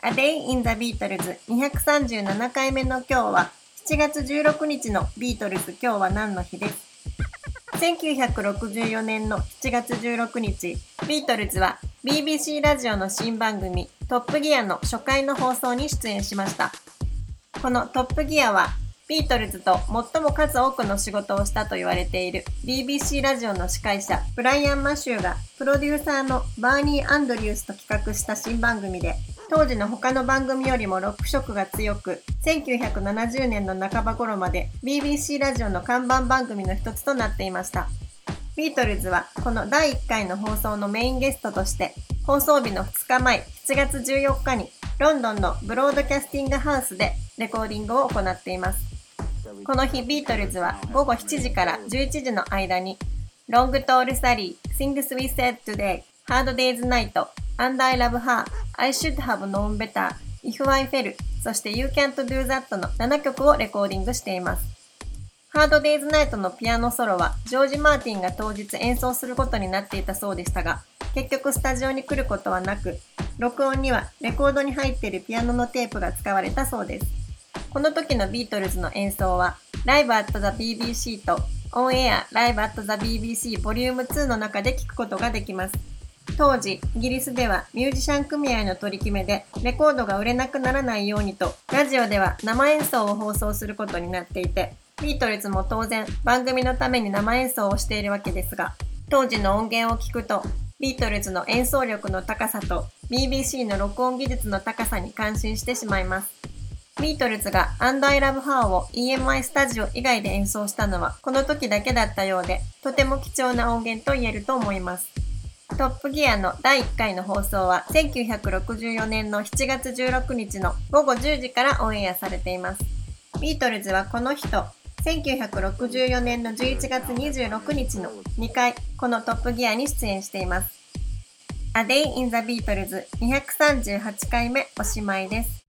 A Day in the Beatles 237回目の今日は7月16日のビートルズ今日は何の日です1964年の7月16日、ビートルズは BBC ラジオの新番組トップギアの初回の放送に出演しました。このトップギアはビートルズと最も数多くの仕事をしたと言われている BBC ラジオの司会者ブライアン・マシューがプロデューサーのバーニー・アンドリュースと企画した新番組で当時の他の番組よりもロック色が強く1970年の半ば頃まで BBC ラジオの看板番組の一つとなっていました。ビートルズはこの第1回の放送のメインゲストとして放送日の2日前7月14日にロンドンのブロードキャスティングハウスでレコーディングを行っています。この日ビートルズは午後7時から11時の間に Long Tall Sally, Things We Said Today, Hard Day's Night, And I Love Her, I Should Have Known Better, If I Fell, そして You Can't Do That の7曲をレコーディングしています。Hard Day's Night のピアノソロはジョージ・マーティンが当日演奏することになっていたそうでしたが、結局スタジオに来ることはなく、録音にはレコードに入っているピアノのテープが使われたそうです。この時のビートルズの演奏は、Live at the BBC と On Air Live at the BBC Vol. 2の中で聞くことができます。当時、イギリスではミュージシャン組合の取り決めで、レコードが売れなくならないようにと、ラジオでは生演奏を放送することになっていて、ビートルズも当然番組のために生演奏をしているわけですが、当時の音源を聞くと、ビートルズの演奏力の高さと BBC の録音技術の高さに感心してしまいます。ビートルズが And I Love Her を EMI スタジオ以外で演奏したのはこの時だけだったようで、とても貴重な音源と言えると思います。トップギアの第1回の放送は1964年の7月16日の午後10時からオンエアされています。ビートルズはこの日と1964年の11月26日の2回このトップギアに出演しています。A Day in the Beatles 238回目おしまいです。